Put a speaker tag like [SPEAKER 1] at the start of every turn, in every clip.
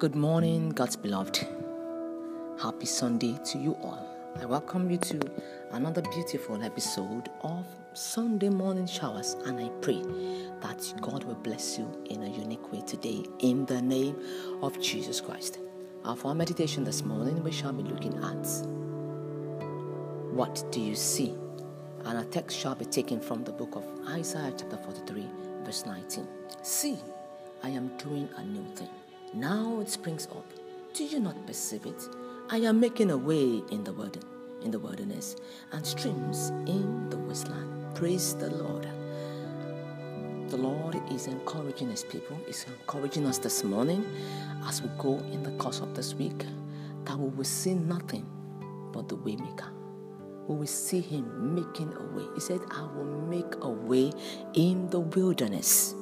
[SPEAKER 1] Good morning, God's beloved. Happy Sunday to you all. I welcome you to another beautiful episode of Sunday Morning Showers, and I pray that God will bless you in a unique way today in the name of Jesus Christ. For our meditation this morning, we shall be looking at what do you see? And our text shall be taken from the book of Isaiah, chapter 43, verse 19. See, I am doing a new thing. Now it springs up. Do you not perceive it? I am making a way in the wilderness, in the wilderness, and streams in the wasteland. Praise the Lord. The Lord is encouraging His people. Is encouraging us this morning as we go in the course of this week that we will see nothing but the waymaker we will see him making a way. He said, I will make a way in the wilderness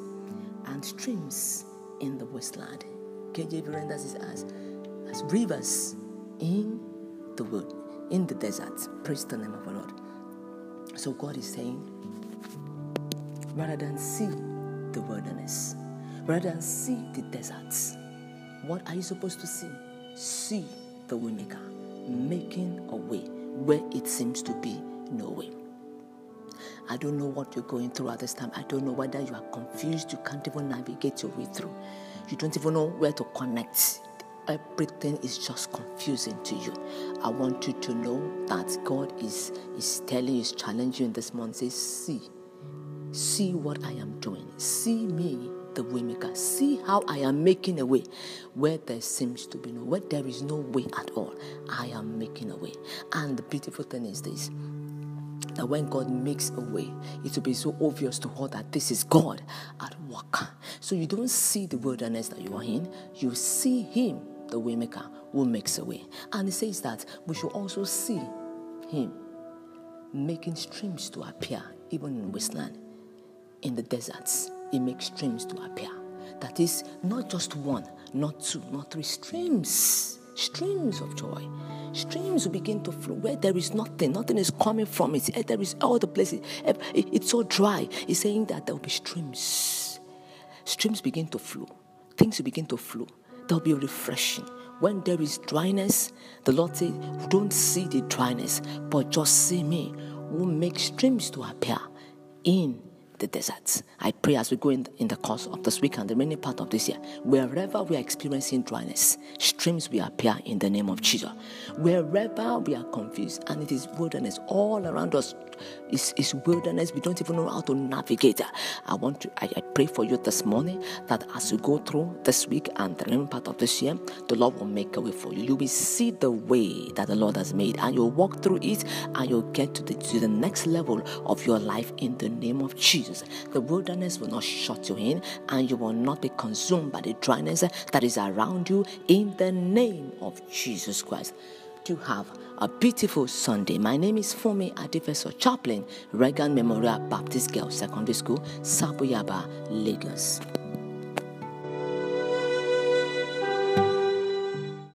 [SPEAKER 1] and streams in the wasteland. KJV renders it as, as rivers in the wood, in the desert. Praise the name of the Lord. So God is saying, rather than see the wilderness, rather than see the deserts, what are you supposed to see? See the waymaker making a way where it seems to be no way. I don't know what you're going through at this time. I don't know whether you are confused. You can't even navigate your way through. You don't even know where to connect. Everything is just confusing to you. I want you to know that God is, is telling you, is challenging you in this month. Say, see, see what I am doing. See me the waymaker. See how I am making a way where there seems to be no where there is no way at all. I am making a way. And the beautiful thing is this that when God makes a way, it will be so obvious to all that this is God at work. So you don't see the wilderness that you are in, you see Him, the waymaker, who makes a way. And He says that we should also see Him making streams to appear, even in wasteland, in the deserts He makes streams to appear. That is not just one, not two, not three streams, streams of joy. Streams will begin to flow where there is nothing, nothing is coming from it. There is all the places, it's so dry. He's saying that there will be streams. Streams begin to flow, things will begin to flow. There'll be refreshing. When there is dryness, the Lord said, Don't see the dryness, but just see me who make streams to appear in the deserts. I pray as we go in, in the course of this week and the remaining part of this year, wherever we are experiencing dryness, streams will appear in the name of Jesus. Wherever we are confused and it is wilderness all around us, is, is wilderness. We don't even know how to navigate. I want to, I, I pray for you this morning that as you go through this week and the remaining part of this year, the Lord will make a way for you. You will see the way that the Lord has made, and you'll walk through it, and you'll get to the to the next level of your life in the name of Jesus. The wilderness will not shut you in, and you will not be consumed by the dryness that is around you in the name of Jesus Christ. To have a beautiful Sunday. My name is Fumi Adifeso Chaplain, Reagan Memorial Baptist Girls Secondary School, Sabo Yaba, Lagos.